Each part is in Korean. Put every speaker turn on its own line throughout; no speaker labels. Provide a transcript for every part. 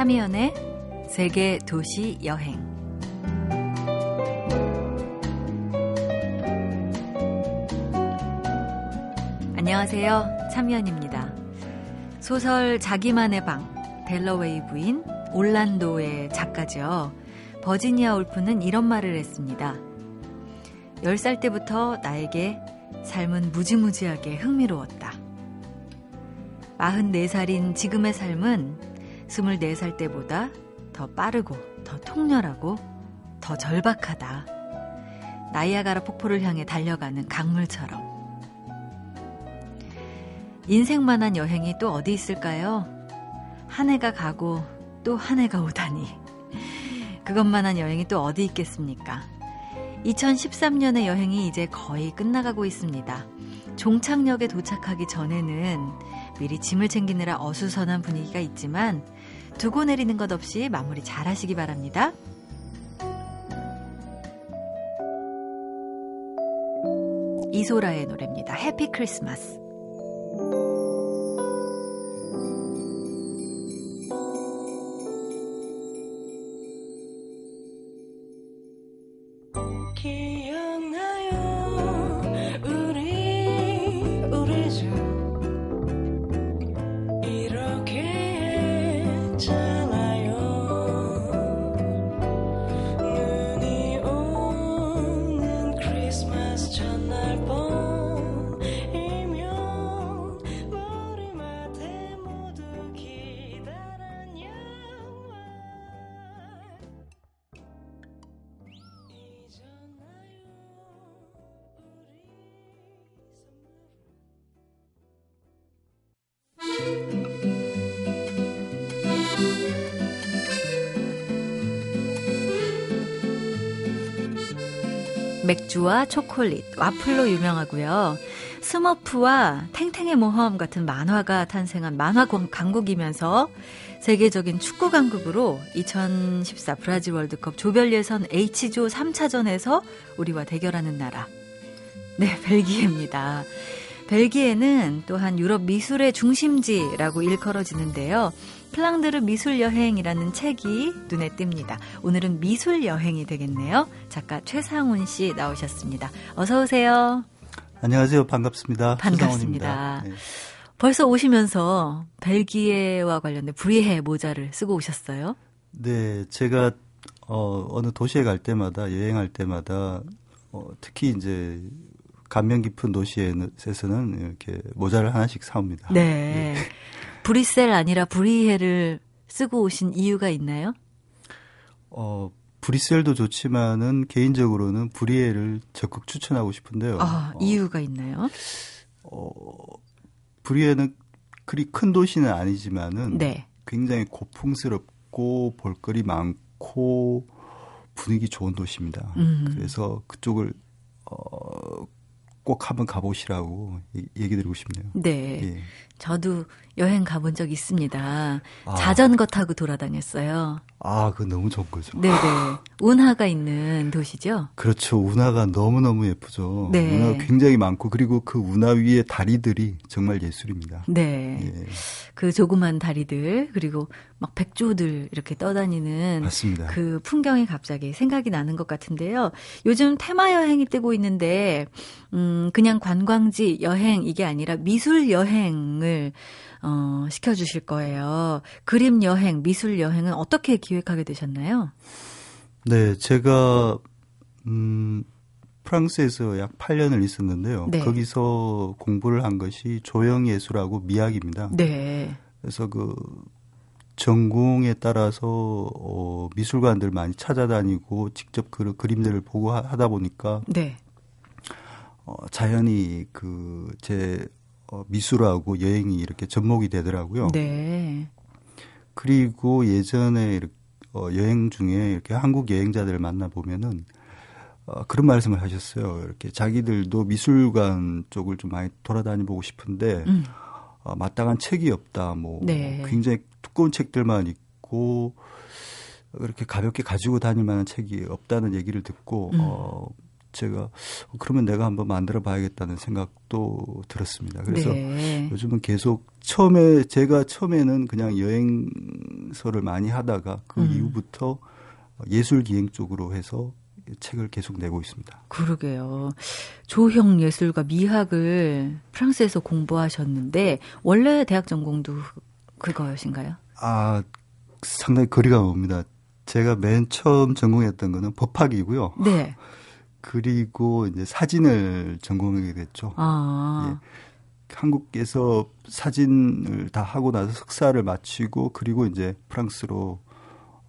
참여연의 세계 도시 여행. 안녕하세요. 참여연입니다. 소설 자기만의 방, 델러웨이 부인, 올란도의 작가죠. 버지니아 울프는 이런 말을 했습니다. 10살 때부터 나에게 삶은 무지무지하게 흥미로웠다. 44살인 지금의 삶은 24살 때보다 더 빠르고 더 통렬하고 더 절박하다. 나이아가라 폭포를 향해 달려가는 강물처럼. 인생만한 여행이 또 어디 있을까요? 한 해가 가고 또 한 해가 오다니. 그것만한 여행이 또 어디 있겠습니까? 2013년의 여행이 이제 거의 끝나가고 있습니다. 종착역에 도착하기 전에는 미리 짐을 챙기느라 어수선한 분위기가 있지만 두고 내리는 것 없이 마무리 잘 하시기 바랍니다. 이소라의 노래입니다. 해피 크리스마스. 맥주와 초콜릿, 와플로 유명하고요. 스머프와 탱탱의 모험 같은 만화가 탄생한 만화 강국이면서 세계적인 축구 강국으로 2014 브라질 월드컵 조별 예선 H조 3차전에서 우리와 대결하는 나라. 네, 벨기에입니다. 벨기에는 또한 유럽 미술의 중심지라고 일컬어지는데요. 플랑드르 미술 여행이라는 책이 눈에 띕니다. 오늘은 미술 여행이 되겠네요. 작가 최상훈 씨 나오셨습니다. 어서 오세요.
안녕하세요. 반갑습니다.
반갑습니다. 네. 벌써 오시면서 벨기에와 관련된 브리헤 모자를 쓰고 오셨어요?
네, 제가 어, 어느 도시에 갈 때마다 여행할 때마다 어, 특히 이제 감명 깊은 도시에서는 이렇게 모자를 하나씩 사옵니다.
네. 네. 브리셀 아니라 브리헤를 쓰고 오신 이유가 있나요?
어, 브리셀도 좋지만은 개인적으로는 브리에를 적극 추천하고 싶은데요.
아, 이유가 어, 있나요?
어, 브리에는 그리 큰 도시는 아니지만은 네. 굉장히 고풍스럽고 볼거리 많고 분위기 좋은 도시입니다. 음. 그래서 그쪽을 어, 꼭 한번 가보시라고 얘기 드리고 싶네요.
네. 예. 저도 여행 가본 적 있습니다. 아. 자전거 타고 돌아다녔어요.
아, 그 너무 좋은 거죠.
네네. 운하가 있는 도시죠?
그렇죠. 운하가 너무너무 예쁘죠. 네. 운하가 굉장히 많고, 그리고 그 운하 위에 다리들이 정말 예술입니다.
네. 예. 그 조그만 다리들, 그리고 막 백조들 이렇게 떠다니는.
맞습니다.
그 풍경이 갑자기 생각이 나는 것 같은데요. 요즘 테마 여행이 뜨고 있는데, 음, 그냥 관광지 여행 이게 아니라 미술 여행을 어, 시켜주실 거예요. 그림 여행, 미술 여행은 어떻게 기획하게 되셨나요?
네, 제가, 음, 프랑스에서 약 8년을 있었는데요. 네. 거기서 공부를 한 것이 조형 예술하고 미학입니다.
네.
그래서 그 전공에 따라서 어, 미술관들 많이 찾아다니고 직접 그 그림들을 보고 하, 다 보니까
네.
어, 자연히 그 제 어, 미술하고 여행이 이렇게 접목이 되더라고요.
네.
그리고 예전에 이렇게 어, 여행 중에 이렇게 한국 여행자들을 만나 보면은 어, 그런 말씀을 하셨어요. 이렇게 자기들도 미술관 쪽을 좀 많이 돌아다니 보고 싶은데 음. 어, 마땅한 책이 없다. 뭐 네. 굉장히 두꺼운 책들만 있고 그렇게 가볍게 가지고 다닐 만한 책이 없다는 얘기를 듣고 음. 어 제가 그러면 내가 한번 만들어 봐야겠다는 생각도 들었습니다. 그래서 네. 요즘은 계속 처음에 제가 처음에는 그냥 여행 여행서를 많이 하다가 그 음. 이후부터 예술 기행 쪽으로 해서 책을 계속 내고 있습니다.
그러게요. 조형 예술과 미학을 프랑스에서 공부하셨는데 원래 대학 전공도 그거였신가요?
아, 상당히 거리가 멉니다. 제가 맨 처음 전공했던 거는 법학이고요. 네. 그리고 이제 사진을 전공하게 됐죠. 아. 예. 한국에서 사진을 다 하고 나서 석사를 마치고 그리고 이제 프랑스로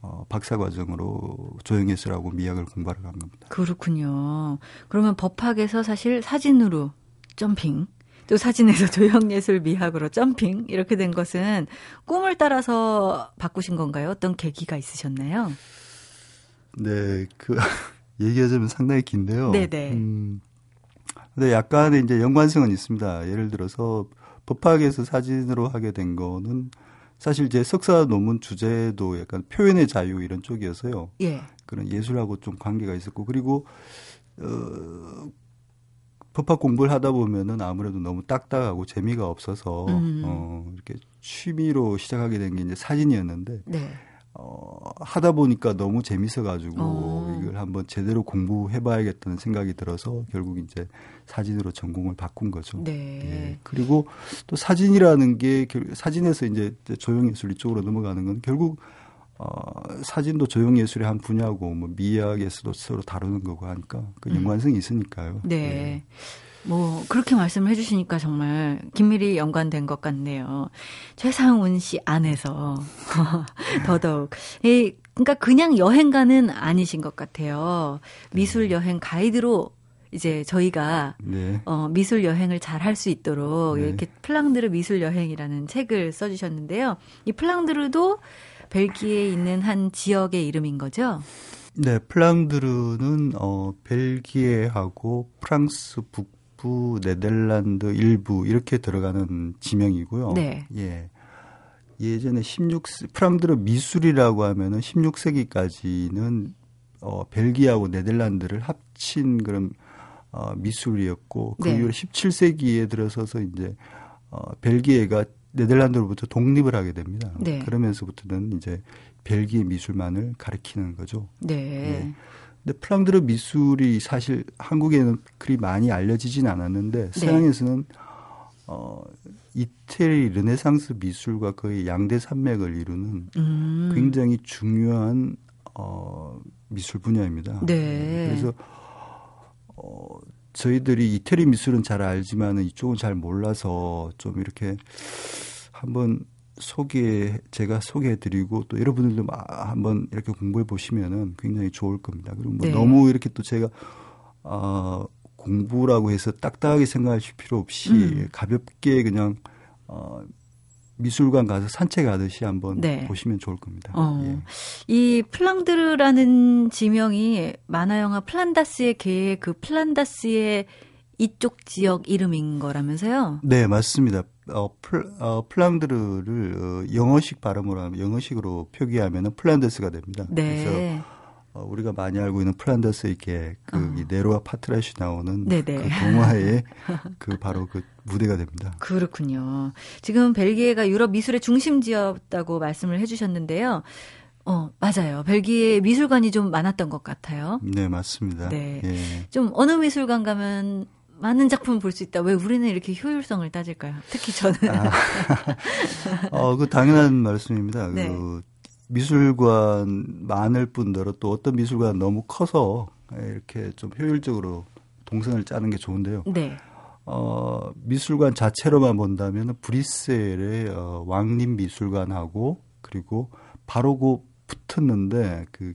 어, 박사 과정으로 조형예술하고 미학을 공부하러 간 겁니다.
그렇군요. 그러면 법학에서 사실 사진으로 점핑, 또 사진에서 조형예술 미학으로 점핑 이렇게 된 것은 꿈을 따라서 바꾸신 건가요? 어떤 계기가 있으셨나요?
네, 그 얘기하자면 상당히 긴데요. 네네. 음, 근데 약간의 이제 연관성은 있습니다. 예를 들어서 법학에서 사진으로 하게 된 거는 사실 제 석사 논문 주제도 약간 표현의 자유 이런 쪽이어서요. 예. 그런 예술하고 좀 관계가 있었고 그리고 어 법학 공부를 하다 보면은 아무래도 너무 딱딱하고 재미가 없어서 음. 어 이렇게 취미로 시작하게 된 게 이제 사진이었는데 네. 어, 하다 보니까 너무 재밌어가지고 어. 이걸 한번 제대로 공부해봐야겠다는 생각이 들어서 결국 이제 사진으로 전공을 바꾼 거죠. 네. 예. 그리고 또 사진이라는 게 사진에서 이제 조형예술 이쪽으로 넘어가는 건 결국 어, 사진도 조형예술의 한 분야고 뭐 미학에서도 서로 다루는 거고 하니까 그 음. 연관성이 있으니까요.
네. 예. 뭐 그렇게 말씀을 해주시니까 정말 긴밀히 연관된 것 같네요. 최상훈 씨 안에서 더더욱 이 그러니까 그냥 여행가는 아니신 것 같아요. 미술 여행 가이드로 이제 저희가 네. 어, 미술 여행을 잘 할 수 있도록 네. 이렇게 플랑드르 미술 여행이라는 책을 써주셨는데요. 이 플랑드르도 벨기에에 있는 한 지역의 이름인 거죠?
네, 플랑드르는 어, 벨기에하고 프랑스 북 북부, 네덜란드 일부 이렇게 들어가는 지명이고요. 네. 예. 예전에 16 프랑드르 미술이라고 하면은 16세기까지는 어 벨기에하고 네덜란드를 합친 그런 어 미술이었고 그 네. 이후 17세기에 들어서서 이제 어 벨기에가 네덜란드로부터 독립을 하게 됩니다. 네. 그러면서부터는 이제 벨기에 미술만을 가리키는 거죠. 네. 예. 근데 플랑드르 미술이 사실 한국에는 그리 많이 알려지진 않았는데 네. 서양에서는 어 이태리 르네상스 미술과 거의 양대 산맥을 이루는 음. 굉장히 중요한 어 미술 분야입니다. 네. 그래서 어 저희들이 이태리 미술은 잘 알지만은 이쪽은 잘 몰라서 좀 이렇게 한번 소개 제가 소개해드리고 또 여러분들도 한번 이렇게 공부해 보시면은 굉장히 좋을 겁니다. 그리고 뭐 네. 너무 이렇게 또 제가 어, 공부라고 해서 딱딱하게 생각하실 필요 없이 음. 가볍게 그냥 어, 미술관 가서 산책하듯이 한번 네. 보시면 좋을 겁니다. 어. 예.
이 플랑드르라는 지명이 만화 영화 플란다스의 개의 그 플란다스의 이쪽 지역 이름인 거라면서요?
네, 맞습니다. 어, 플, 어, 플랑드르를 어, 영어식 발음으로 하면 영어식으로 표기하면 플란더스가 됩니다. 네. 그래서 어, 우리가 많이 알고 있는 플란더스 이렇게 그 어. 네로와 파트라슈 나오는 네네. 그 동화의 그 바로 그 무대가 됩니다.
그렇군요. 지금 벨기에가 유럽 미술의 중심지였다고 말씀을 해주셨는데요. 어, 맞아요. 벨기에 미술관이 좀 많았던 것 같아요.
네, 맞습니다. 네.
예. 좀 어느 미술관 가면 많은 작품 볼 수 있다. 왜 우리는 이렇게 효율성을 따질까요? 특히 저는. 아,
어, 그 당연한 말씀입니다. 네. 그 미술관 많을 뿐더러 또 어떤 미술관 너무 커서 이렇게 좀 효율적으로 동선을 짜는 게 좋은데요. 네. 어, 미술관 자체로만 본다면 브리셀의 어, 왕림 미술관하고 그리고 바로 그 붙었는데 그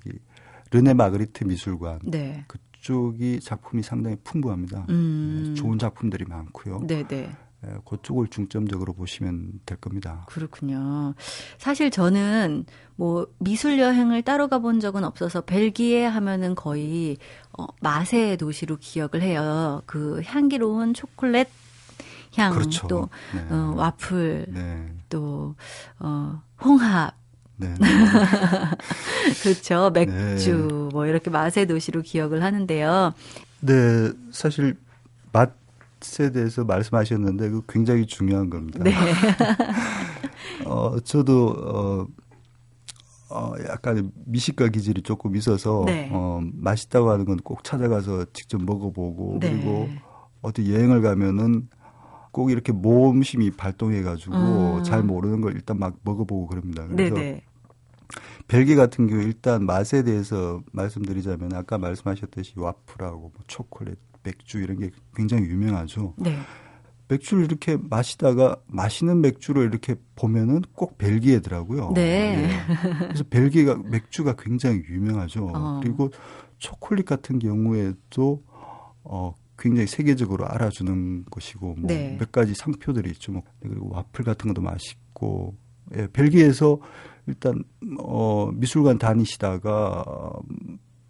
르네 마그리트 미술관 네. 그 그쪽이 작품이 상당히 풍부합니다. 음. 네, 좋은 작품들이 많고요. 네네. 네, 그쪽을 중점적으로 보시면 될 겁니다.
그렇군요. 사실 저는 뭐 미술 여행을 따로 가본 적은 없어서 벨기에 하면은 거의 어, 맛의 도시로 기억을 해요. 그 향기로운 초콜릿 향, 그렇죠. 또 네. 어, 와플, 네. 또 어, 홍합 네. 그렇죠. 맥주 네. 뭐 이렇게 맛의 도시로 기억을 하는데요.
네, 사실 맛에 대해서 말씀하셨는데 그 굉장히 중요한 겁니다. 네. 어, 저도 어 어, 약간 미식가 기질이 조금 있어서 네. 어, 맛있다고 하는 건 꼭 찾아가서 직접 먹어보고 네. 그리고 어디 여행을 가면은 꼭 이렇게 모험심이 발동해가지고 음. 잘 모르는 걸 일단 막 먹어보고 그럽니다. 그래서 네네. 벨기에 같은 경우 일단 맛에 대해서 말씀드리자면 아까 말씀하셨듯이 와플하고 뭐 초콜릿, 맥주 이런 게 굉장히 유명하죠. 네. 맥주를 이렇게 마시다가 마시는 맥주를 이렇게 보면은 꼭 벨기에더라고요. 네. 예. 그래서 벨기에가 맥주가 굉장히 유명하죠. 어. 그리고 초콜릿 같은 경우에도 어 굉장히 세계적으로 알아주는 것이고 뭐몇 네. 가지 상표들이 있죠. 뭐 그리고 와플 같은 것도 맛있고 예, 벨기에에서 일단 어 미술관 다니시다가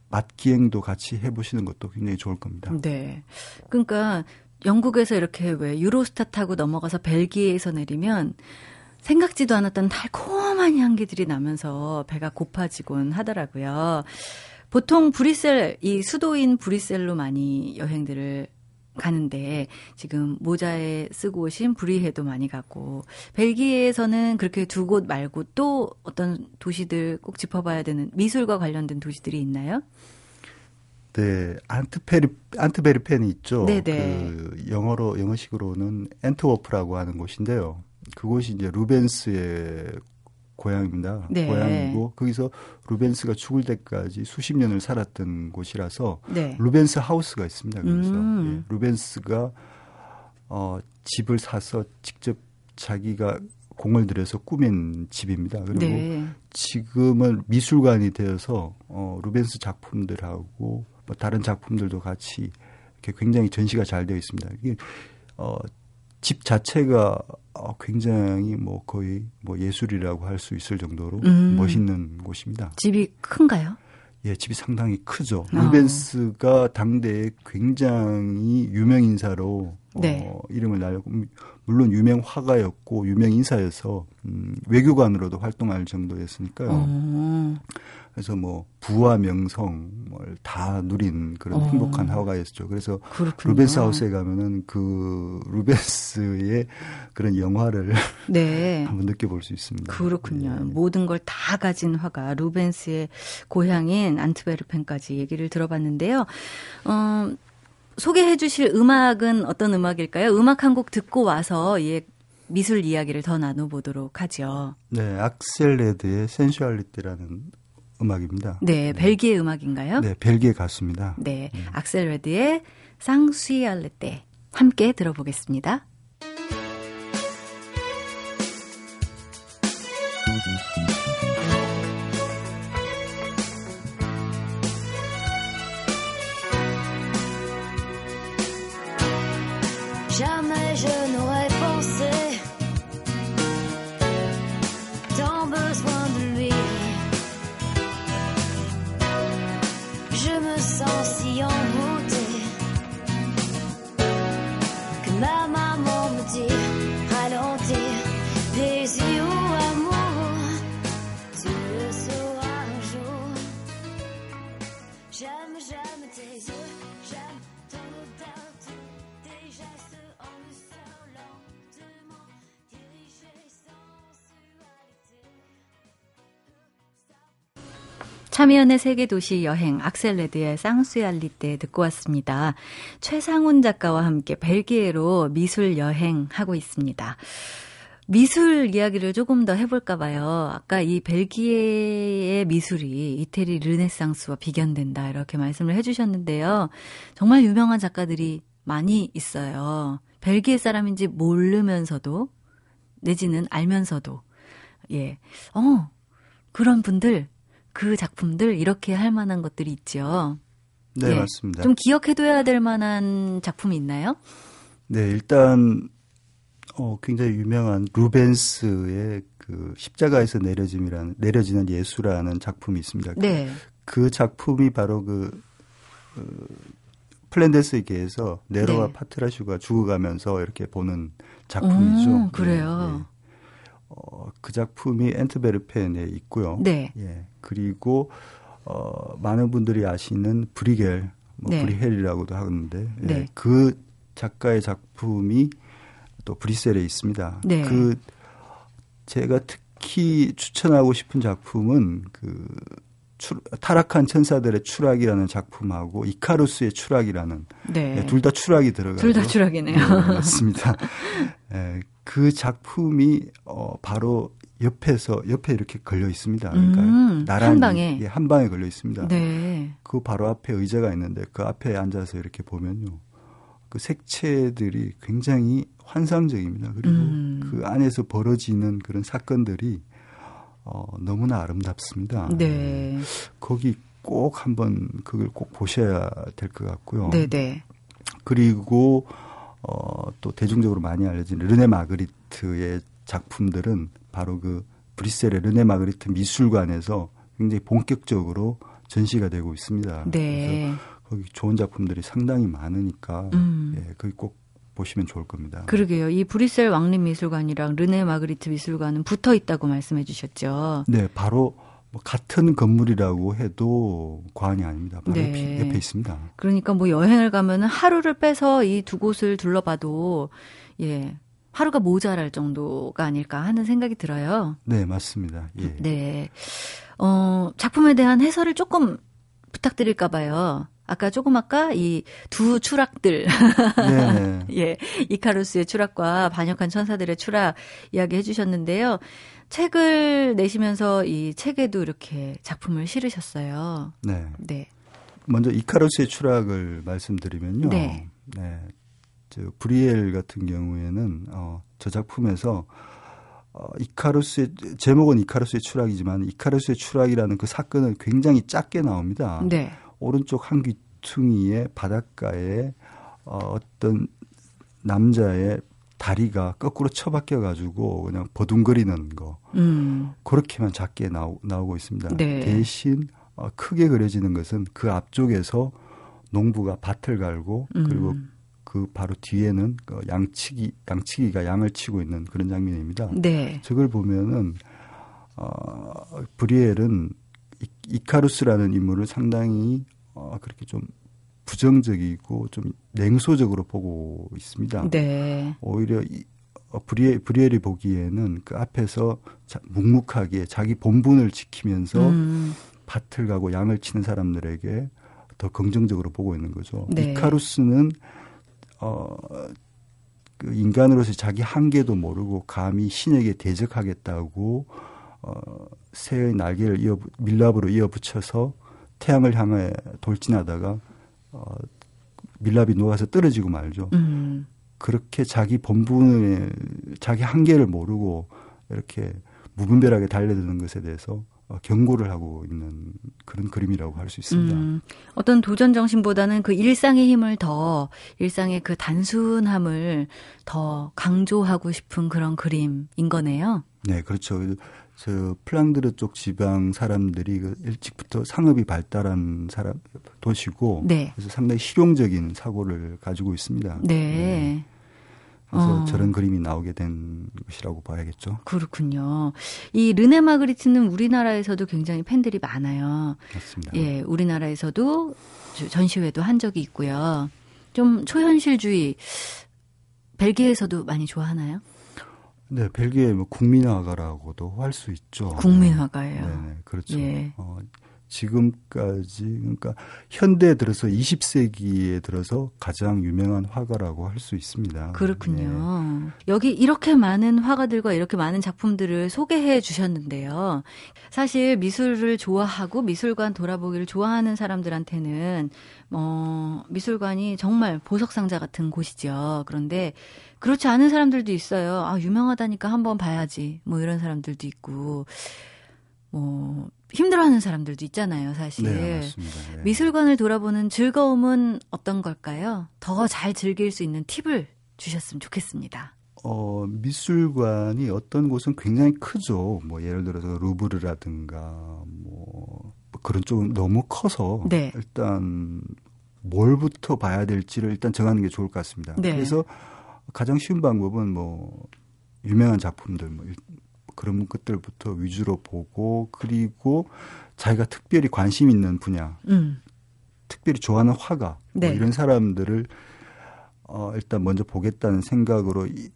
맛 기행도 같이 해보시는 것도 굉장히 좋을 겁니다.
네. 그러니까 영국에서 이렇게 왜 유로스타 타고 넘어가서 벨기에에서 내리면 생각지도 않았던 달콤한 향기들이 나면서 배가 고파지곤 하더라고요. 보통 브뤼셀, 이 수도인 브뤼셀로 많이 여행들을 가는데 지금 모자에 쓰고 오신 브리헤도 많이 가고 벨기에에서는 그렇게 두 곳 말고 또 어떤 도시들 꼭 짚어봐야 되는 미술과 관련된 도시들이 있나요?
네, 안트페리 안트베르펜이 있죠. 네네. 그 영어로 영어식으로는 엔트워프라고 하는 곳인데요. 그곳이 이제 루벤스의 고향입니다. 네. 고향이고 거기서 루벤스가 죽을 때까지 수십 년을 살았던 곳이라서 네. 루벤스 하우스가 있습니다. 그래서 음. 예, 루벤스가 어 집을 사서 직접 자기가 공을 들여서 꾸민 집입니다. 그리고 네. 지금은 미술관이 되어서 어 루벤스 작품들하고 뭐 다른 작품들도 같이 이렇게 굉장히 전시가 잘 되어 있습니다. 이게 어, 집 자체가 어, 굉장히 뭐 거의 뭐 예술이라고 할 수 있을 정도로 음. 멋있는 곳입니다.
집이 큰가요?
예, 집이 상당히 크죠. 어. 루벤스가 당대에 굉장히 유명 인사로 네. 어, 이름을 날렸고 물론 유명 화가였고 유명 인사여서 음, 외교관으로도 활동할 정도였으니까요. 어. 그래서 뭐 부와 명성을 다 누린 그런 어. 행복한 화가였죠. 그래서 그렇군요. 루벤스 하우스에 가면은 그 루벤스의 그런 영화를 네. 한번 느껴볼 수 있습니다.
그렇군요. 네. 모든 걸 다 가진 화가 루벤스의 고향인 안트베르펜까지 얘기를 들어봤는데요. 어, 소개해 주실 음악은 어떤 음악일까요? 음악 한 곡 듣고 와서 예, 미술 이야기를 더 나눠보도록 하죠.
네, 악셀 레드의 Sensuality라는 음악입니다.
네, 벨기에 음악인가요?
네, 벨기에 가수입니다.
네, 네. 악셀 레드의 쌍수이알레테 함께 들어보겠습니다. 참여연의 세계도시 여행 악셀레드의 쌍수얄리 때 듣고 왔습니다. 최상훈 작가와 함께 벨기에로 미술 여행하고 있습니다. 미술 이야기를 조금 더 해볼까 봐요. 아까 이 벨기에의 미술이 이태리 르네상스와 비견된다 이렇게 말씀을 해주셨는데요. 정말 유명한 작가들이 많이 있어요. 벨기에 사람인지 모르면서도 내지는 알면서도 예, 어 그런 분들 그 작품들 이렇게 할 만한 것들이 있죠.
네, 예. 맞습니다.
좀 기억해둬야 될 만한 작품이 있나요?
네, 일단 어, 굉장히 유명한 루벤스의 그 십자가에서 내려짐이라는 내려지는 예수라는 작품이 있습니다. 네. 그, 그 작품이 바로 그, 그 플랜데스에게에서 네로와 네. 파트라슈가 죽어가면서 이렇게 보는 작품이죠. 오,
그래요. 네, 네.
어, 그 작품이 엔트베르펜에 있고요. 네. 예. 그리고 어, 많은 분들이 아시는 브리겔, 뭐 네. 브리헬이라고도 하는데 예. 네. 그 작가의 작품이 또 브리셀에 있습니다. 네. 그 제가 특히 추천하고 싶은 작품은 그 추, 타락한 천사들의 추락이라는 작품하고 이카루스의 추락이라는 네. 네, 둘다 추락이 들어가요.
둘 다 추락이네요. 네,
맞습니다. 네, 그 작품이 어 바로 옆에서 옆에 이렇게 걸려 있습니다. 그러니까
음, 나란히 한 방에
예, 한 방에 걸려 있습니다.
네.
그 바로 앞에 의자가 있는데 그 앞에 앉아서 이렇게 보면요. 그 색채들이 굉장히 환상적입니다. 그리고 음. 그 안에서 벌어지는 그런 사건들이 어, 너무나 아름답습니다.
네.
거기 꼭 한번 그걸 꼭 보셔야 될 것 같고요.
네네. 네.
그리고 어, 또 대중적으로 많이 알려진 르네 마그리트의 작품들은 바로 그 브뤼셀의 르네 마그리트 미술관에서 굉장히 본격적으로 전시가 되고 있습니다.
네.
그래서 거기 좋은 작품들이 상당히 많으니까
음.
예, 거기 꼭 보시면 좋을 겁니다.
그러게요. 이 브뤼셀 왕립 미술관이랑 르네 마그리트 미술관은 붙어 있다고 말씀해 주셨죠.
네, 바로 뭐 같은 건물이라고 해도 과언이 아닙니다. 바로 네. 옆에 있습니다.
그러니까 뭐 여행을 가면 하루를 빼서 이 두 곳을 둘러봐도 예. 하루가 모자랄 정도가 아닐까 하는 생각이 들어요.
네, 맞습니다. 예.
네. 어, 작품에 대한 해설을 조금 부탁드릴까 봐요. 아까 조금 아까 이 두 추락들.
네.
예. 이카루스의 추락과 반역한 천사들의 추락 이야기 해주셨는데요. 책을 내시면서 이 책에도 이렇게 작품을 실으셨어요.
네.
네.
먼저 이카루스의 추락을 말씀드리면요.
네.
네. 저 브리엘 같은 경우에는 어, 저 작품에서 어, 이카루스의 제목은 이카루스의 추락이지만 이카루스의 추락이라는 그 사건은 굉장히 작게 나옵니다.
네.
오른쪽 한 귀퉁이의 바닷가에 어, 어떤 남자의 다리가 거꾸로 처박혀 가지고 그냥 버둥거리는 거
음.
그렇게만 작게 나오, 나오고 있습니다.
네.
대신 어, 크게 그려지는 것은 그 앞쪽에서 농부가 밭을 갈고 그리고
음.
그 바로 뒤에는 그 양치기 양치기가 양을 치고 있는 그런 장면입니다.
네.
저걸 보면은 어 브리엘은 이 카루스라는 인물을 상당히 어 그렇게 좀 부정적이고 좀 냉소적으로 보고 있습니다.
네.
오히려 이, 어, 브리엘, 브리엘이 보기에는 그 앞에서 자, 묵묵하게 자기 본분을 지키면서
음.
밭을 가고 양을 치는 사람들에게 더 긍정적으로 보고 있는 거죠.
네.
이카루스는 어, 그 인간으로서 자기 한계도 모르고 감히 신에게 대적하겠다고 어, 새의 날개를 이어 밀랍으로 이어붙여서 태양을 향해 돌진하다가 어, 밀랍이 녹아서 떨어지고 말죠.
음.
그렇게 자기 본분을 자기 한계를 모르고 이렇게 무분별하게 달려드는 것에 대해서 어, 경고를 하고 있는 그런 그림이라고 할 수 있습니다.
음, 어떤 도전 정신보다는 그 일상의 힘을 더 일상의 그 단순함을 더 강조하고 싶은 그런 그림인 거네요.
네, 그렇죠. 저 플랑드르 쪽 지방 사람들이 그 일찍부터 상업이 발달한 사람 도시고
네.
그래서 상당히 실용적인 사고를 가지고 있습니다.
네. 네.
그래서 어. 저런 그림이 나오게 된 것이라고 봐야겠죠.
그렇군요. 이 르네 마그리트는 우리나라에서도 굉장히 팬들이 많아요.
맞습니다.
예, 우리나라에서도 전시회도 한 적이 있고요. 좀 초현실주의 벨기에에서도 많이 좋아하나요?
네, 벨기에 뭐 국민화가라고도 할 수 있죠.
국민화가예요.
네, 네 그렇죠.
예.
어, 지금까지 그러니까 현대에 들어서 20세기에 들어서 가장 유명한 화가라고 할 수 있습니다.
그렇군요. 네. 여기 이렇게 많은 화가들과 이렇게 많은 작품들을 소개해 주셨는데요. 사실 미술을 좋아하고 미술관 돌아보기를 좋아하는 사람들한테는 어, 미술관이 정말 보석 상자 같은 곳이죠. 그런데 그렇지 않은 사람들도 있어요. 아, 유명하다니까 한번 봐야지. 뭐 이런 사람들도 있고. 뭐 힘들어하는 사람들도 있잖아요, 사실.
네, 맞습니다. 네.
미술관을 돌아보는 즐거움은 어떤 걸까요? 더 잘 즐길 수 있는 팁을 주셨으면 좋겠습니다.
어, 미술관이 어떤 곳은 굉장히 크죠. 뭐 예를 들어서 루브르라든가 뭐 그런 쪽은 너무 커서
네.
일단 뭘부터 봐야 될지를 일단 정하는 게 좋을 것 같습니다.
네.
그래서 가장 쉬운 방법은 뭐 유명한 작품들 뭐 그런 것들부터 위주로 보고 그리고 자기가 특별히 관심 있는 분야,
음.
특별히 좋아하는 화가 뭐
네.
뭐 이런 사람들을 어 일단 먼저 보겠다는 생각으로 이,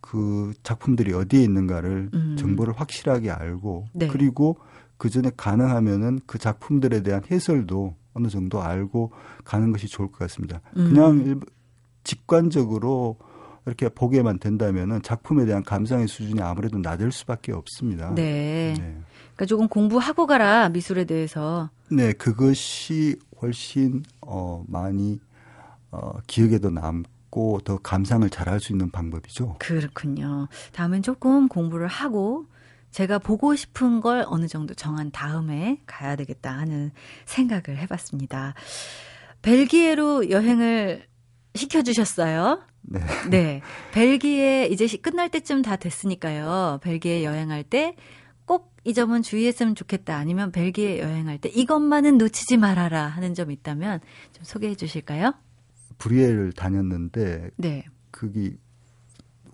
그 작품들이 어디에 있는가를
음.
정보를 확실하게 알고
네.
그리고 그 전에 가능하면은 그 작품들에 대한 해설도 어느 정도 알고 가는 것이 좋을 것 같습니다.
음.
그냥 일, 직관적으로 이렇게 보게만 된다면은 작품에 대한 감상의 수준이 아무래도 낮을 수밖에 없습니다.
네.
네.
그러니까 조금 공부하고 가라 미술에 대해서.
네, 그것이 훨씬 어 많이 어 기억에도 남고 더 감상을 잘할 수 있는 방법이죠.
그렇군요. 다음엔 조금 공부를 하고 제가 보고 싶은 걸 어느 정도 정한 다음에 가야 되겠다 하는 생각을 해봤습니다. 벨기에로 여행을 시켜주셨어요.
네.
네. 벨기에 이제 시- 끝날 때쯤 다 됐으니까요. 벨기에 여행할 때 꼭 이 점은 주의했으면 좋겠다. 아니면 벨기에 여행할 때 이것만은 놓치지 말아라 하는 점 있다면 좀 소개해 주실까요?
브리엘을 다녔는데
네.
거기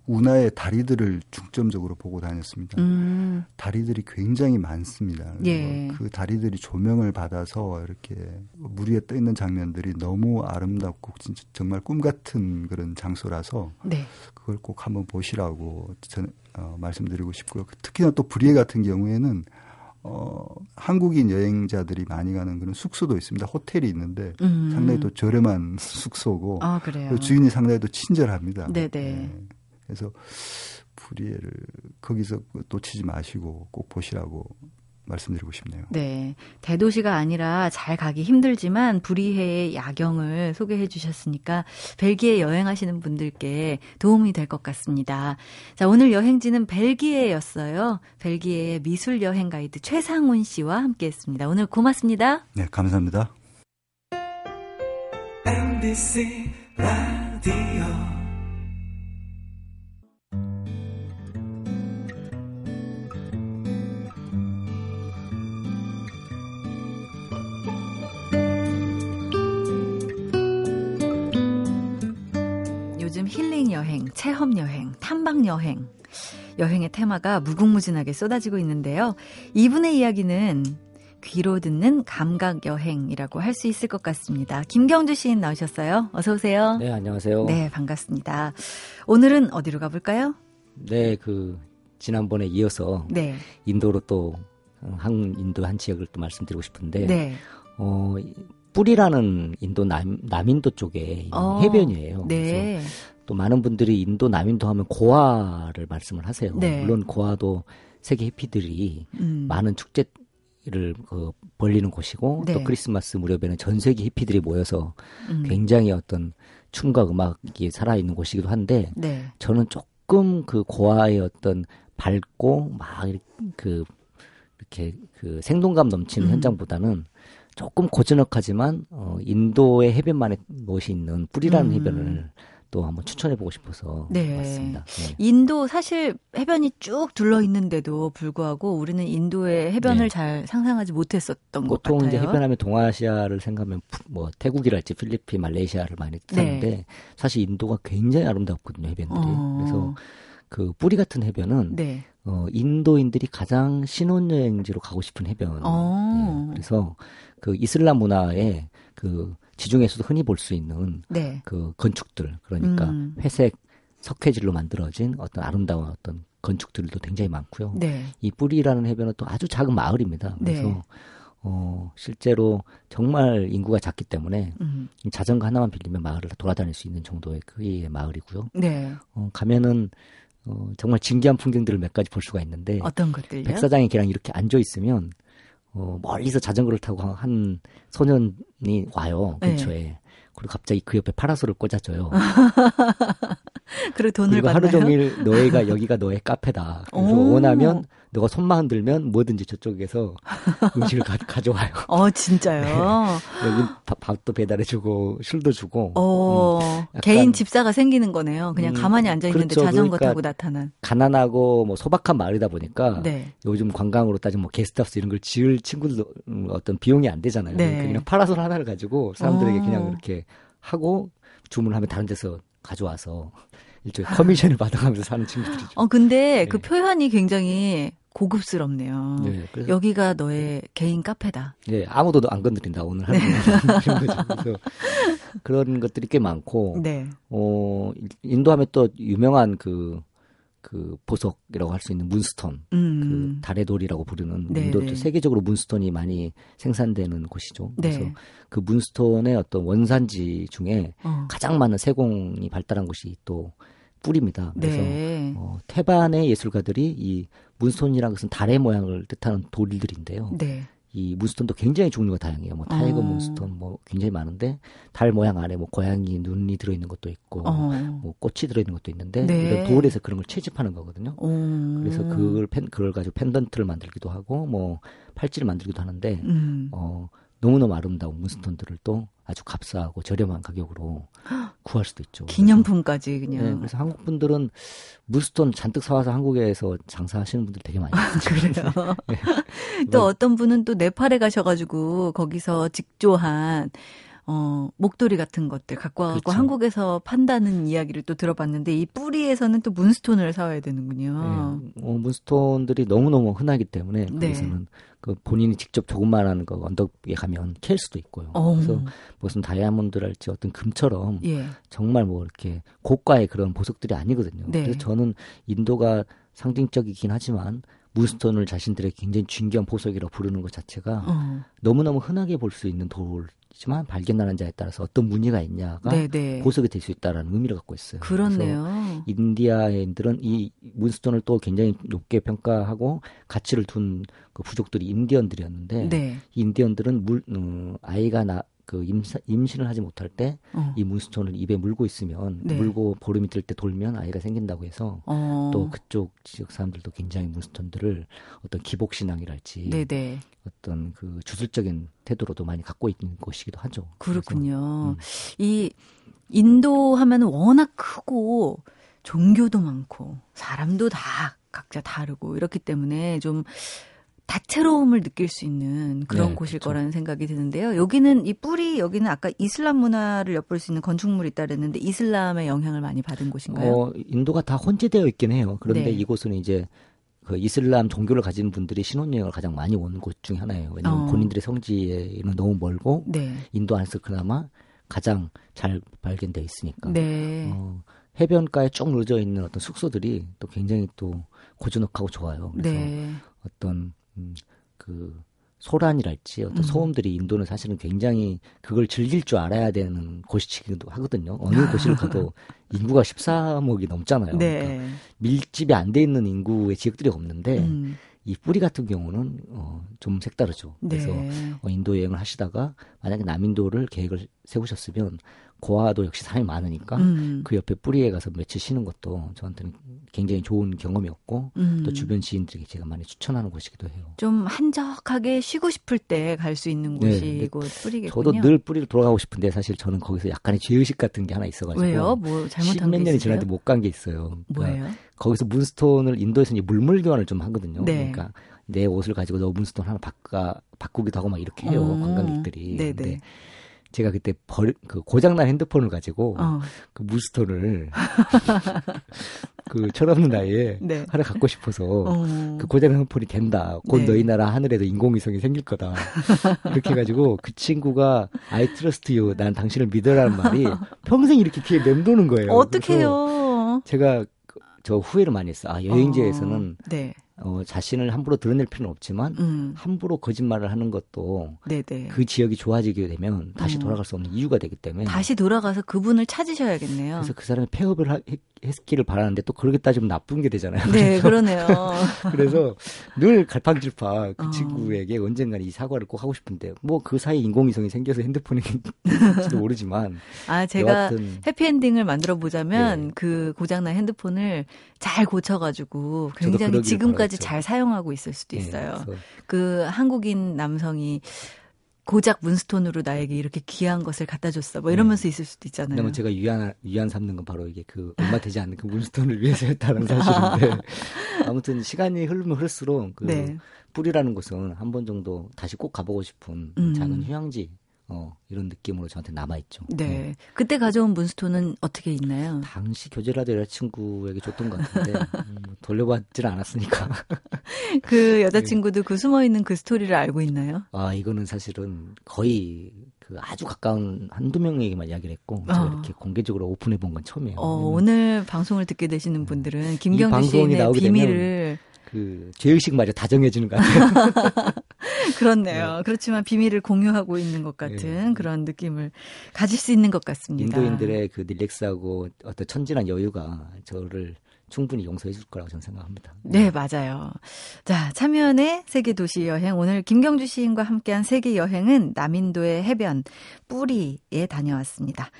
운하의 다리들을 중점적으로 보고 다녔습니다.
음,
다리들이 굉장히 많습니다.
예.
그 다리들이 조명을 받아서 이렇게 물 위에 떠 있는 장면들이 너무 아름답고 진짜 정말 꿈 같은 그런 장소라서
네.
그걸 꼭 한번 보시라고 전, 어, 말씀드리고 싶고요. 특히나 또 브리에 같은 경우에는 어, 한국인 여행자들이 많이 가는 그런 숙소도 있습니다. 호텔이 있는데
음.
상당히 또 저렴한 숙소고
아. 그
주인이 상당히 또 친절합니다.
네네.
네. 그래서 브리에를 거기서 놓치지 마시고 꼭 보시라고 말씀드리고 싶네요.
네. 대도시가 아니라 잘 가기 힘들지만 불이해의 야경을 소개해 주셨으니까 벨기에 여행하시는 분들께 도움이 될 것 같습니다. 자, 오늘 여행지는 벨기에였어요. 벨기에의 미술 여행 가이드 최상훈 씨와 함께 했습니다. 오늘 고맙습니다.
네, 감사합니다.
MBC 라디오
여행, 체험 여행, 탐방 여행. 여행의 테마가 무궁무진하게 쏟아지고 있는데요. 이분의 이야기는 귀로 듣는 감각 여행이라고 할 수 있을 것 같습니다. 김경주 시인 나오셨어요. 어서 오세요.
네, 안녕하세요.
네, 반갑습니다. 오늘은 어디로 가볼까요?
네, 그 지난번에 이어서
네,
인도로 또 어, 한 인도 한 지역을 또 말씀드리고 싶은데
네,
어 뿌리라는 인도 남 남인도 쪽에
어,
해변이에요. 그래서
네,
또 많은 분들이 인도 남인도 하면 고아를 말씀을 하세요.
네.
물론 고아도 세계 해피들이
음,
많은 축제를 그 벌리는 곳이고
네.
또 크리스마스 무렵에는 전 세계 해피들이 모여서
음,
굉장히 어떤 춤과 음악이 살아있는 곳이기도 한데
네,
저는 조금 그 고아의 어떤 밝고 막 이렇게 그 이렇게 그 생동감 넘치는
음.
현장보다는 조금 고즈넉하지만 어 인도의 해변만의 멋이 있는 뿌리라는
음.
해변을 또 한번 추천해 보고 싶어서
네.
왔습니다. 네.
인도 사실 해변이 쭉 둘러 있는데도 불구하고 우리는 인도의 해변을
네.
잘 상상하지 못했었던 것
보통
같아요.
이제 해변하면 동아시아를 생각하면 푸- 뭐 태국이랄지 필리핀, 말레이시아를 많이 뜻하는데
네.
사실 인도가 굉장히 아름답거든요 해변들이.
어.
그래서 그 뿌리 같은 해변은
네.
어, 인도인들이 가장 신혼여행지로 가고 싶은 해변.
어.
예, 그래서 그 이슬람 문화의 그 지중해에서도 흔히 볼 수 있는
네.
그 건축들, 그러니까
음.
회색 석회질로 만들어진 어떤 아름다운 어떤 건축들도 굉장히 많고요.
네.
이 뿌리라는 해변은 또 아주 작은 마을입니다. 그래서
네.
어, 실제로 정말 인구가 작기 때문에
음.
자전거 하나만 빌리면 마을을 돌아다닐 수 있는 정도의 크기의 마을이고요.
네.
어, 가면은 어, 정말 진기한 풍경들을 몇 가지 볼 수가 있는데
어떤 것들요?
백사장이 걔랑 이렇게 앉아 있으면 어, 멀리서 자전거를 타고 한 소년이 와요
네.
근처에. 그리고 갑자기 그 옆에 파라솔을 꽂아줘요.
그리고 돈을
그리고
받나요?
하루 종일 너희가 여기가 너의 카페다. 그래서
오.
원하면 너가 손만 흔들면 뭐든지 저쪽에서 음식을 가, 져와요
어, 진짜요?
여기 밥- 밥도 배달해주고 술도 주고.
어,
음, 약간-
개인 집사가 생기는 거네요. 그냥
음,
가만히 앉아 있는데
그렇죠.
자전거
그러니까
타고 나타난.
가난하고 뭐 소박한 마을이다 보니까
네.
요즘 관광으로 따지면 뭐 게스트하우스 이런 걸 지을 친구들도 음, 어떤 비용이 안 되잖아요.
네.
그냥 파라솔 하나를 가지고 사람들에게
어.
그냥 이렇게 하고 주문하면 다른 데서 가져와서 일종의 커미션을 받아가면서 사는 친구들이죠.
어, 근데 그
네.
표현이 굉장히 고급스럽네요.
네,
여기가 너의 개인 카페다.
네, 아무도 안 건드린다 오늘 하는 그런 거죠. 그래서 그런 것들이 꽤 많고
네.
어 인도하면 또 유명한 그 그 보석이라고 할 수 있는 문스톤,
음.
그 달의 돌이라고 부르는
네,
인도
네.
세계적으로 문스톤이 많이 생산되는 곳이죠. 그래서
네.
그 문스톤의 어떤 원산지 중에
어.
가장 많은 세공이 발달한 곳이 또 뿔입니다. 그래서
네.
어, 태반의 예술가들이 이 문스톤이라는 것은 달의 모양을 뜻하는 돌들인데요.
네.
이 문스톤도 굉장히 종류가 다양해요. 뭐 tiger
어.
문스톤 뭐 굉장히 많은데 달 모양 안에 뭐 고양이 눈이 들어 있는 것도 있고
어.
뭐 꽃이 들어 있는 것도 있는데
네.
이런 돌에서 그런 걸 채집하는 거거든요.
어.
그래서 그걸 펜 그걸 가지고 펜던트를 만들기도 하고 뭐 팔찌를 만들기도 하는데
음.
어 너무너무 아름다운 문스톤들을 또 아주 값싸고 저렴한 가격으로 구할 수도 있죠.
기념품까지
그래서,
그냥.
네, 그래서 한국 분들은 문스톤 잔뜩 사와서 한국에서 장사하시는 분들 되게 많이 있어요.
그래요.
네.
또 어떤 분은 또 네팔에 가셔가지고 거기서 직조한 어 목도리 같은 것들 갖고 와서
그렇죠.
한국에서 판다는 이야기를 또 들어봤는데 이 뿌리에서는 또 문스톤을 사와야 되는군요.
네, 어, 문스톤들이 너무너무 흔하기 때문에
네.
거기서는 그 본인이 직접 조금만한 그 언덕에 가면 캘 수도 있고요.
어.
그래서 무슨 다이아몬드랄지 어떤 금처럼
예.
정말 뭐 이렇게 고가의 그런 보석들이 아니거든요.
네.
그래서 저는 인도가 상징적이긴 하지만 문스톤을 자신들의 굉장히 중요한 보석이라고 부르는 것 자체가
어.
너무너무 흔하게 볼 수 있는 돌이지만 발견하는 자에 따라서 어떤 무늬가 있냐가
네네.
보석이 될 수 있다라는 의미를 갖고 있어요.
그렇네요.
인디아인들은 이 문스톤을 또 굉장히 높게 평가하고 가치를 둔 그 부족들이 인디언들이었는데
네.
이 인디언들은 물, 음, 아이가 나, 그 임사, 임신을 하지 못할 때이
어.
문스톤을 입에 물고 있으면
네.
물고 보름이 들 때 돌면 아이가 생긴다고 해서
어.
또 그쪽 지역 사람들도 굉장히 문스톤들을 어떤 기복 신앙이랄지
네네.
어떤 그 주술적인 태도로도 많이 갖고 있는 것이기도 하죠.
그렇군요.
음.
이 인도 하면은 워낙 크고 종교도 많고 사람도 다 각자 다르고 이렇기 때문에 좀 다채로움을 느낄 수 있는 그런
네,
곳일
그렇죠.
거라는 생각이 드는데요. 여기는 이 뿔이 여기는 아까 이슬람 문화를 엿볼 수 있는 건축물이 있다 그랬는데 이슬람의 영향을 많이 받은 곳인가요?
어, 인도가 다 혼재되어 있긴 해요. 그런데
네.
이곳은 이제 그 이슬람 종교를 가진 분들이 신혼여행을 가장 많이 오는 곳 중에 하나예요. 왜냐하면
어.
본인들의 성지에는 너무 멀고
네.
인도 안에서 그나마 가장 잘 발견되어 있으니까.
네.
어, 해변가에 쭉 늘어져 있는 어떤 숙소들이 또 굉장히 또 고즈넉하고 좋아요. 그래서
네.
어떤 음, 그 소란이랄지 어떤
음.
소음들이 인도는 사실은 굉장히 그걸 즐길 줄 알아야 되는 곳이기도 하거든요. 어느 곳을 가도 인구가 13억이 넘잖아요. 그러니까
네.
밀집이 안 돼 있는 인구의 지역들이 없는데
음.
이 뿌리 같은 경우는 어, 좀 색다르죠. 그래서
네.
어, 인도 여행을 하시다가 만약에 남인도를 계획을 세우셨으면 고아도 역시 사람이 많으니까
음.
그 옆에 뿌리에 가서 며칠 쉬는 것도 저한테는 굉장히 좋은 경험이었고
음.
또 주변 지인들에게 제가 많이 추천하는 곳이기도 해요.
좀 한적하게 쉬고 싶을 때 갈 수 있는
네,
곳이
근데
곧 뿌리겠군요.
저도 늘 뿌리를 돌아가고 싶은데 사실 저는 거기서 약간의 죄의식 같은 게 하나 있어가지고
왜요? 뭐 잘못한
십몇
게
년이? 지났는데 못 간 게 있어요. 그러니까
뭐예요?
거기서 문스톤을 인도에서 이제 물물 교환을 좀 하거든요.
네.
그러니까 내 옷을 가지고 너 문스톤 하나 바꿔 바꾸기도 하고 막 이렇게 해요
어,
관광객들이.
네네.
제가 그때 버, 그 고장난 핸드폰을 가지고
어.
그 문스톤을 그 철없는 나이에
네.
하나 갖고 싶어서
어.
그 고장난 핸드폰이 된다. 곧
네.
너희 나라 하늘에도 인공위성이 생길 거다. 이렇게 해가지고 그 친구가 I trust you. 난 당신을 믿어라는 말이 평생 이렇게 귀에 맴도는 거예요.
어떡해요?
제가 그- 저 후회를 많이 했어. 아, 여행지에서는
어, 네.
어, 자신을 함부로 드러낼 필요는 없지만
음.
함부로 거짓말을 하는 것도
네네.
그 지역이 좋아지게 되면 다시
음.
돌아갈 수 없는 이유가 되기 때문에
다시 돌아가서 그분을 찾으셔야겠네요.
그래서 그 사람이 폐업을 하- 했- 했기를 바라는데 또 그렇게 따지면 나쁜 게 되잖아요.
네, 그러네요.
그래서 늘 갈팡질팡 그
어.
친구에게 언젠가 이 사과를 꼭 하고 싶은데 뭐 그 사이에 인공위성이 생겨서 핸드폰인지도 모르지만
아, 제가
여하튼
해피엔딩을 만들어 보자면
네.
그 고장난 핸드폰을 잘 고쳐가지고 굉장히
그러길
지 금까지
바라겠죠.
잘 사용하고 있을 수도
예,
있어요.
그래서
그 한국인 남성이 고작 문스톤으로 나에게 이렇게 귀한 것을 갖다 줬어. 뭐 이러면서 있을 수도 있잖아요.
왜냐면 제가 위안 위안 삼는 건 바로 이게 그 얼마 되지 않는 그 문스톤을 위해서였다는 사실인데 아무튼 시간이 흐르면 흐를수록 그
네.
뿌리라는 곳은 한 번 정도 다시 꼭 가보고 싶은
음.
작은 휴양지 어 이런 느낌으로 저한테 남아 있죠.
네. 그때 가져온 문스톤은 어떻게 있나요?
당시 교제라도 여자친구에게 줬던 것 같은데 음, 돌려받지는 않았으니까
그 여자친구도 그 숨어 있는 그 스토리를 알고 있나요?
아 이거는 사실은 거의 그 아주 가까운 한두 명에게만 이야기를 했고 제가
어.
이렇게 공개적으로 오픈해 본 건 처음이에요.
어, 오늘 방송을 듣게 되시는 분들은 김경주
방송이
시인의
나오게 되면
비밀을
그 죄의식마저 다정해지는 것 같아요.
그렇네요. 그렇지만 비밀을 공유하고 있는 것 같은
예.
그런 느낌을 가질 수 있는 것 같습니다.
인도인들의 그 릴렉스하고 어떤 천진한 여유가 저를 충분히 용서해 줄 거라고 저는 생각합니다.
네, 맞아요. 자, 참여연의 세계 도시 여행. 오늘 김경주 시인과 함께한 세계 여행은 남인도의 해변 뿌리에 다녀왔습니다.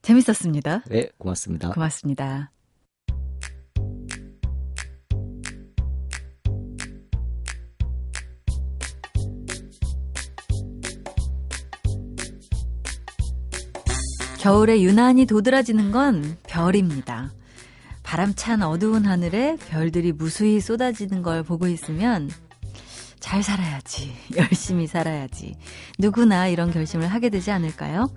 재밌었습니다.
네, 고맙습니다.
고맙습니다. 겨울에 유난히 도드라지는 건 별입니다. 바람찬 어두운 하늘에 별들이 무수히 쏟아지는 걸 보고 있으면 잘 살아야지, 열심히 살아야지. 누구나 이런 결심을 하게 되지 않을까요?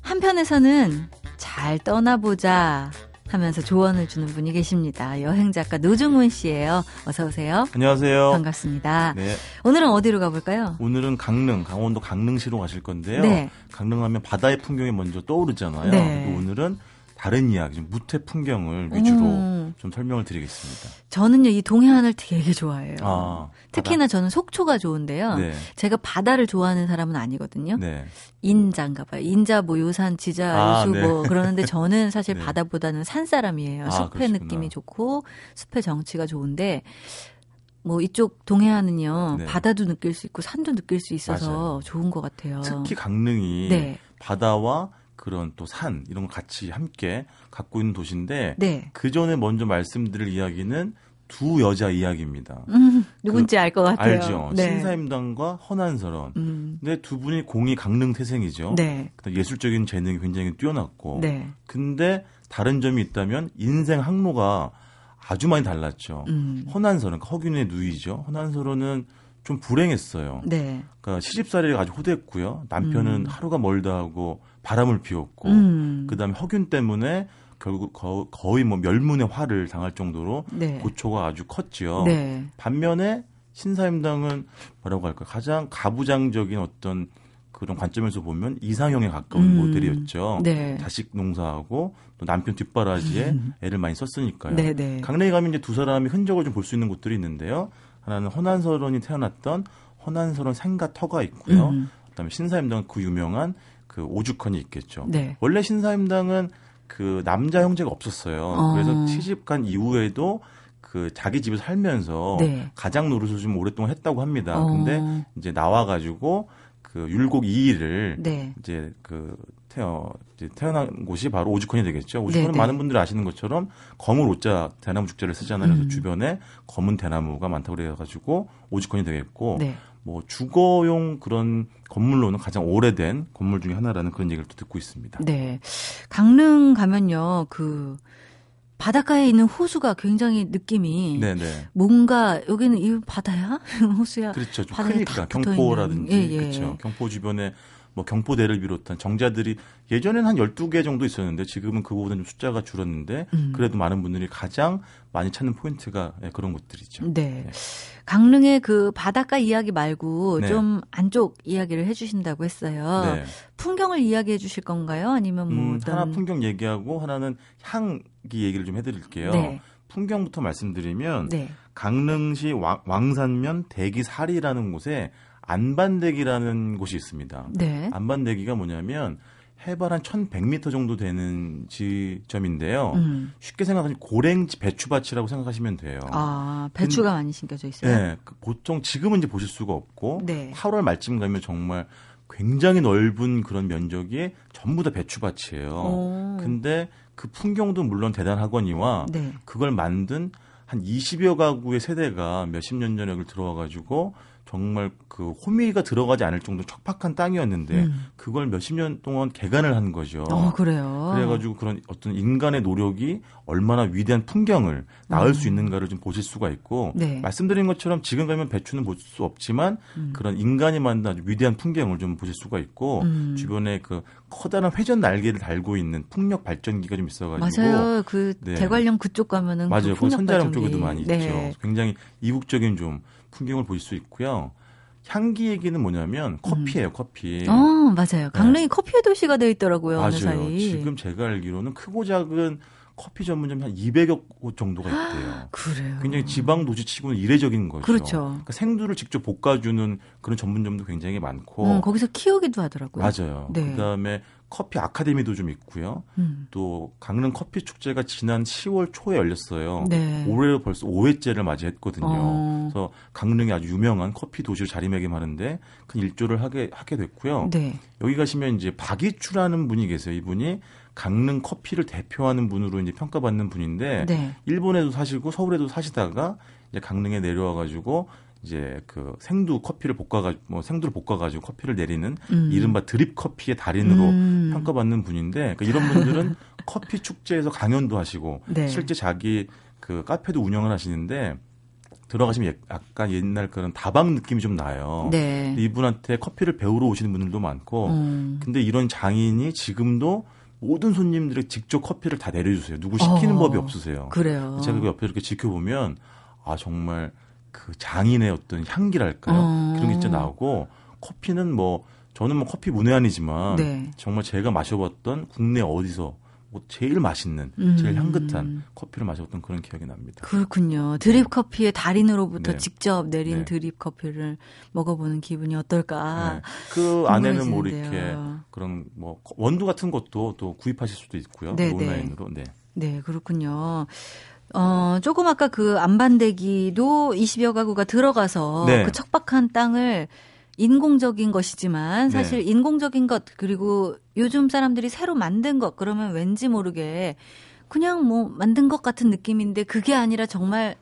한편에서는 잘 떠나보자 하면서 조언을 주는 분이 계십니다. 여행 작가 노중훈 씨예요. 어서 오세요.
안녕하세요.
반갑습니다.
네,
오늘은 어디로 가볼까요?
오늘은 강릉, 강원도 강릉시로 가실 건데요.
네.
강릉 하면 바다의 풍경이 먼저 떠오르잖아요.
네.
그리고 오늘은 다른 이야기, 좀 무태 풍경을 위주로
음.
좀 설명을 드리겠습니다.
저는요, 이 동해안을 되게 좋아해요.
아,
특히나 저는 속초가 좋은데요.
바다. 네,
제가 바다를 좋아하는 사람은 아니거든요.
네,
인자인가 봐요. 인자 뭐 요산 지자
아,
요수
네.
뭐 그러는데 저는 사실
네.
바다보다는 산 사람이에요.
아,
숲의
그러시구나.
느낌이 좋고 숲의 정치가 좋은데 뭐 이쪽 동해안은요
네.
바다도 느낄 수 있고 산도 느낄 수 있어서
맞아요.
좋은 것 같아요.
특히 강릉이
네,
바다와 그런 또 산 이런 걸 같이 함께 갖고 있는 도시인데
네.
그 전에 먼저 말씀드릴 이야기는 두 여자 이야기입니다.
음, 누군지 알것 같아요.
알죠?
네.
신사임당과 허난설원.
음,
근데 두 분이 공이 강릉 태생이죠.
네,
예술적인 재능이 굉장히 뛰어났고
네,
근데 다른 점이 있다면 인생 항로가 아주 많이 달랐죠.
음,
허난설은 허균의 누이죠. 허난설은 좀 불행했어요.
네,
그러니까 시집살이가 아주 호됐고요. 남편은
음.
하루가 멀다 하고 바람을 피웠고
음,
그다음에 허균 때문에 결국 거, 거의 뭐 멸문의 화를 당할 정도로
네,
고초가 아주 컸죠.
네,
반면에 신사임당은 뭐라고 할까 가장 가부장적인 어떤 그런 관점에서 보면 이상형에 가까운
음.
모델이었죠.
네,
자식 농사하고 또 남편 뒷바라지에 애를 많이 썼으니까요.
네, 네,
강릉에 가면 이제 두 사람이 흔적을 좀 볼 수 있는 곳들이 있는데요. 하나는 허난설원이 태어났던 허난설원 생가 터가 있고요.
음,
그다음에 신사임당은 그 유명한 그 오죽헌이 있겠죠.
네,
원래 신사임당은 그 남자 형제가 없었어요.
어.
그래서 시집간 이후에도 그 자기 집에 서 살면서
네.
가장 노릇을 좀 오랫동안 했다고 합니다.
어.
근데 이제 나와 가지고 그 율곡 이일을
네,
이제 그 태어 이제 태어난 곳이 바로 오죽헌이 되겠죠. 오죽헌은
네, 네.
많은 분들이 아시는 것처럼 검은 오자 대나무 죽자를 쓰잖아요. 그래서
음.
주변에 검은 대나무가 많다고 그래 가지고 오죽헌이 되겠고
네,
뭐 주거용 그런 건물로는 가장 오래된 건물 중에 하나라는 그런 얘기를 또 듣고 있습니다.
네. 강릉 가면요, 그, 바닷가에 있는 호수가 굉장히 느낌이
네네.
뭔가 여기는 이 바다야? 호수야?
그렇죠. 좀
바다에
크니까 경포라든지.
예, 예.
그렇죠. 경포 주변에 뭐 경포대를 비롯한 정자들이 예전에는 한 12개 정도 있었는데 지금은 그거보다 좀 숫자가 줄었는데
음.
그래도 많은 분들이 가장 많이 찾는 포인트가 예, 그런 곳들이죠.
네. 강릉의 그 바닷가 이야기 말고
네.
좀 안쪽 이야기를 해 주신다고 했어요.
네.
풍경을 이야기해 주실 건가요? 아니면 뭐
음,
어떤
하나 풍경 얘기하고 하나는 향기 얘기를 좀 해 드릴게요.
네.
풍경부터 말씀드리면
네.
강릉시 왕, 왕산면 대기사리라는 곳에 안반대기라는 곳이 있습니다.
네.
안반대기가 뭐냐면 해발 한 1100m 정도 되는 지점인데요.
음.
쉽게 생각하면 고랭지 배추밭이라고 생각하시면 돼요.
아, 배추가 많이 심겨져 있어요.
네, 그 보통 지금은 이제 보실 수가 없고
네.
8월 말쯤 가면 정말 굉장히 넓은 그런 면적이 전부 다 배추밭이에요.
오.
근데 그 풍경도 물론 대단하거니와
네.
그걸 만든 한 20여 가구의 세대가 몇십 년 전에 여기 들어와 가지고 정말 그 호미가 들어가지 않을 정도 척박한 땅이었는데
음.
그걸 몇십 년 동안 개간을 한 거죠.
어, 그래요.
그래가지고 그런 어떤 인간의 노력이 얼마나 위대한 풍경을 낳을
음.
수 있는가를 좀 보실 수가 있고
네.
말씀드린 것처럼 지금 가면 배추는 볼 수 없지만
음.
그런 인간이 만든 아주 위대한 풍경을 좀 보실 수가 있고
음.
주변에 그 커다란 회전 날개를 달고 있는 풍력 발전기가 좀 있어가지고
맞아요. 그
네.
대관령 그쪽 가면은
맞아요.
그
그 선자령
풍력
쪽에도
발전기.
많이
네.
있죠. 굉장히 이국적인 좀 풍경을 보실 수 있고요. 향기 얘기는 뭐냐면 커피예요, 커피.
어, 맞아요. 강릉이 커피의 도시가 되어 있더라고요.
네. 맞아요.
사이.
지금 제가 알기로는 크고 작은 커피 전문점이 한 200여 곳 정도가 있대요.
그래요.
굉장히 지방 도시치고는 이례적인 거죠.
그렇죠.
그러니까 생두를 직접 볶아주는 그런 전문점도 굉장히 많고.
음, 거기서 키우기도 하더라고요.
맞아요.
네.
그다음에 커피 아카데미도 좀 있고요.
음.
또 강릉 커피 축제가 지난 10월 초에 열렸어요.
네.
올해 벌써 5회째를 맞이했거든요.
어.
그래서 강릉이 아주 유명한 커피 도시로 자리매김하는데 큰 일조를 하게 하게 됐고요.
네.
여기 가시면 이제 박이추라는 분이 계세요. 이분이 강릉 커피를 대표하는 분으로 이제 평가받는 분인데
네.
일본에도 사시고 서울에도 사시다가 이제 강릉에 내려와 가지고 이제 그 생두 커피를 볶아가 뭐 생두를 볶아가지고 커피를 내리는
음.
이른바 드립 커피의 달인으로
음.
평가받는 분인데 그러니까 이런 분들은 커피 축제에서 강연도 하시고
네.
실제 자기 그 카페도 운영을 하시는데 들어가시면 예- 약간 옛날 그런 다방 느낌이 좀 나요.
네.
이분한테 커피를 배우러 오시는 분들도 많고
음.
근데 이런 장인이 지금도 모든 손님들의 직접 커피를 다 내려주세요. 누구 시키는
어.
법이 없으세요.
그래요.
제가 그 옆에 이렇게 지켜보면 아 정말 그 장인의 어떤 향기랄까요?
어.
그런 게 진짜 나오고 커피는 뭐 저는 뭐 커피 문외한이지만
네.
정말 제가 마셔봤던 국내 어디서 뭐 제일 맛있는
음.
제일 향긋한 커피를 마셔봤던 그런 기억이 납니다.
그렇군요. 드립 커피의 달인으로부터
네.
직접 내린
네.
드립 커피를 먹어보는 기분이 어떨까.
네. 그 안에는 뭐. 이렇게 그런 뭐 원두 같은 것도 또 구입하실 수도 있고요.
네, 네.
온라인으로. 네.
네, 그렇군요. 어, 조금 아까 그 안반대기도 20여 가구가 들어가서
네.
그 척박한 땅을 인공적인 것이지만
네.
사실 인공적인 것 그리고 요즘 사람들이 새로 만든 것 그러면 왠지 모르게 그냥 뭐 만든 것 같은 느낌인데 그게 아니라 정말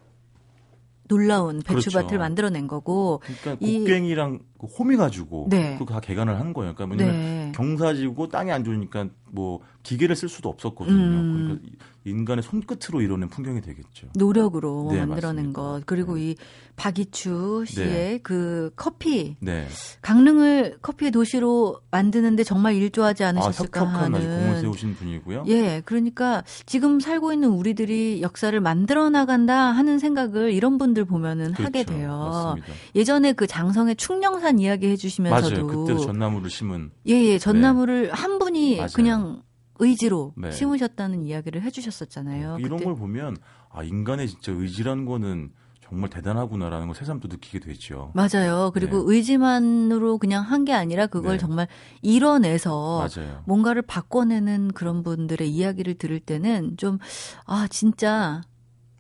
놀라운 배추밭을
그렇죠.
만들어낸 거고
그러니까
이-
곡괭이랑 그 홈이 가지고
네.
그거 다 개간을 한 거예요. 그러니까 뭐냐면
네.
경사지고 땅이 안 좋으니까 뭐 기계를 쓸 수도 없었거든요.
음.
그러니까 인간의 손끝으로 이뤄낸 풍경이 되겠죠.
노력으로
네,
만들어낸
맞습니다.
것 그리고 이 박이추 씨의
네.
그 커피
네.
강릉을 커피의 도시로 만드는데 정말 일조하지
아,
않으셨을까
혁혁한 아주 공을
하는.
세우신 분이고요.
예, 그러니까 지금 살고 있는 우리들이 역사를 만들어 나간다 하는 생각을 이런 분들 보면은 하게
그렇죠.
돼요.
맞습니다.
예전에 그 장성의 충령 산 이야기 해주시면서도
맞아요. 그때도 전나무를 심은
예, 예, 전나무를 한 분이
맞아요.
그냥 의지로
네.
심으셨다는 이야기를 해주셨었잖아요.
이런
그때-
걸 보면 아 인간의 진짜 의지라는 거는 정말 대단하구나라는 걸 새삼 또 느끼게 되죠.
맞아요. 그리고
네.
의지만으로 그냥 한 게 아니라 그걸
네.
정말 이뤄내서
맞아요.
뭔가를 바꿔내는 그런 분들의 이야기를 들을 때는 좀, 아, 진짜, 뭐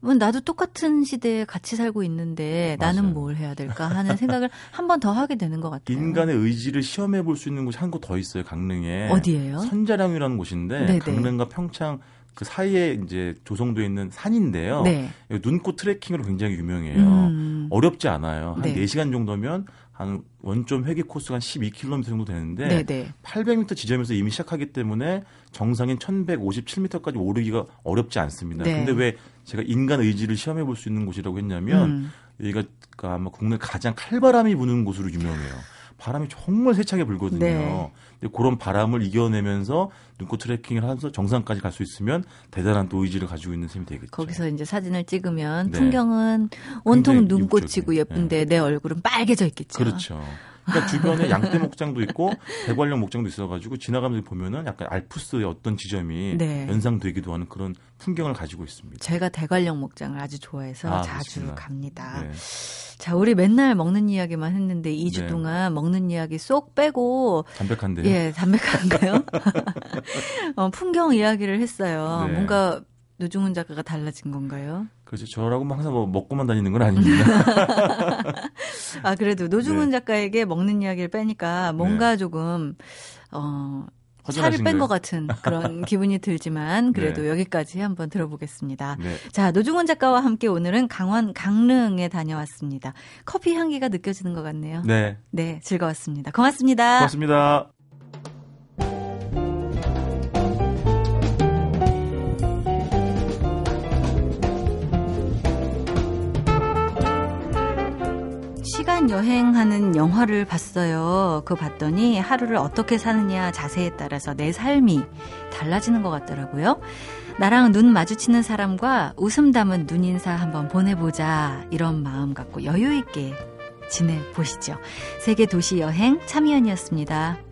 나도 똑같은 시대에 같이 살고 있는데 나는
맞아요.
뭘 해야 될까 하는 생각을 한 번 더 하게 되는 것 같아요.
인간의 의지를 시험해 볼 수 있는 곳이 한 곳 더 있어요. 강릉에.
어디예요?
선자량이라는 곳인데
네네.
강릉과 평창 그 사이에 이제 조성돼 있는 산인데요.
네.
눈꽃 트레킹으로 굉장히 유명해요.
음.
어렵지 않아요. 한
네.
4시간 정도면 한 원점 회귀 코스가 한 12km 정도 되는데
네네.
800m 지점에서 이미 시작하기 때문에 정상인 1157m까지 오르기가 어렵지 않습니다.
네.
근데 왜 제가 인간 의지를 시험해 볼 수 있는 곳이라고 했냐면
음.
여기가 그 아마 국내 가장 칼바람이 부는 곳으로 유명해요. 바람이 정말 세차게 불거든요.
네.
근데 그런 바람을 이겨내면서 눈꽃 트레킹을 하면서 정상까지 갈 수 있으면 대단한 또 의지를 가지고 있는 셈이 되겠죠.
거기서 이제 사진을 찍으면
네.
풍경은 온통 눈꽃이고 예쁜데 내 얼굴은 빨개져 있겠죠.
그렇죠. 그러니까 주변에 양떼 목장도 있고 대관령 목장도 있어가지고 지나가면서 보면은 약간 알프스의 어떤 지점이
네.
연상되기도 하는 그런 풍경을 가지고 있습니다.
제가 대관령 목장을 아주 좋아해서
아,
자주
그렇구나.
갑니다.
네.
자, 우리 맨날 먹는 이야기만 했는데 2주
네.
동안 먹는 이야기 쏙 빼고
담백한데요.
예, 담백한가요? 어, 풍경 이야기를 했어요.
네.
뭔가 노중훈 작가가 달라진 건가요?
그렇죠. 저라고 뭐 항상 뭐 먹고만 다니는 건 아닙니다.
아, 그래도 노중훈 작가에게 먹는 이야기를 빼니까 뭔가 조금, 어, 살을 뺀
네. 허전하신가요?
것 같은 그런 기분이 들지만 그래도
네.
여기까지 한번 들어보겠습니다.
네.
자, 노중훈 작가와 함께 오늘은 강원 강릉에 다녀왔습니다. 커피 향기가 느껴지는 것 같네요.
네.
네, 즐거웠습니다. 고맙습니다.
고맙습니다.
시간 여행하는 영화를 봤어요. 그거 봤더니 하루를 어떻게 사느냐 자세에 따라서 내 삶이 달라지는 것 같더라고요. 나랑 눈 마주치는 사람과 웃음 담은 눈인사 한번 보내보자. 이런 마음 갖고 여유 있게 지내보시죠. 세계 도시 여행 참여연이었습니다.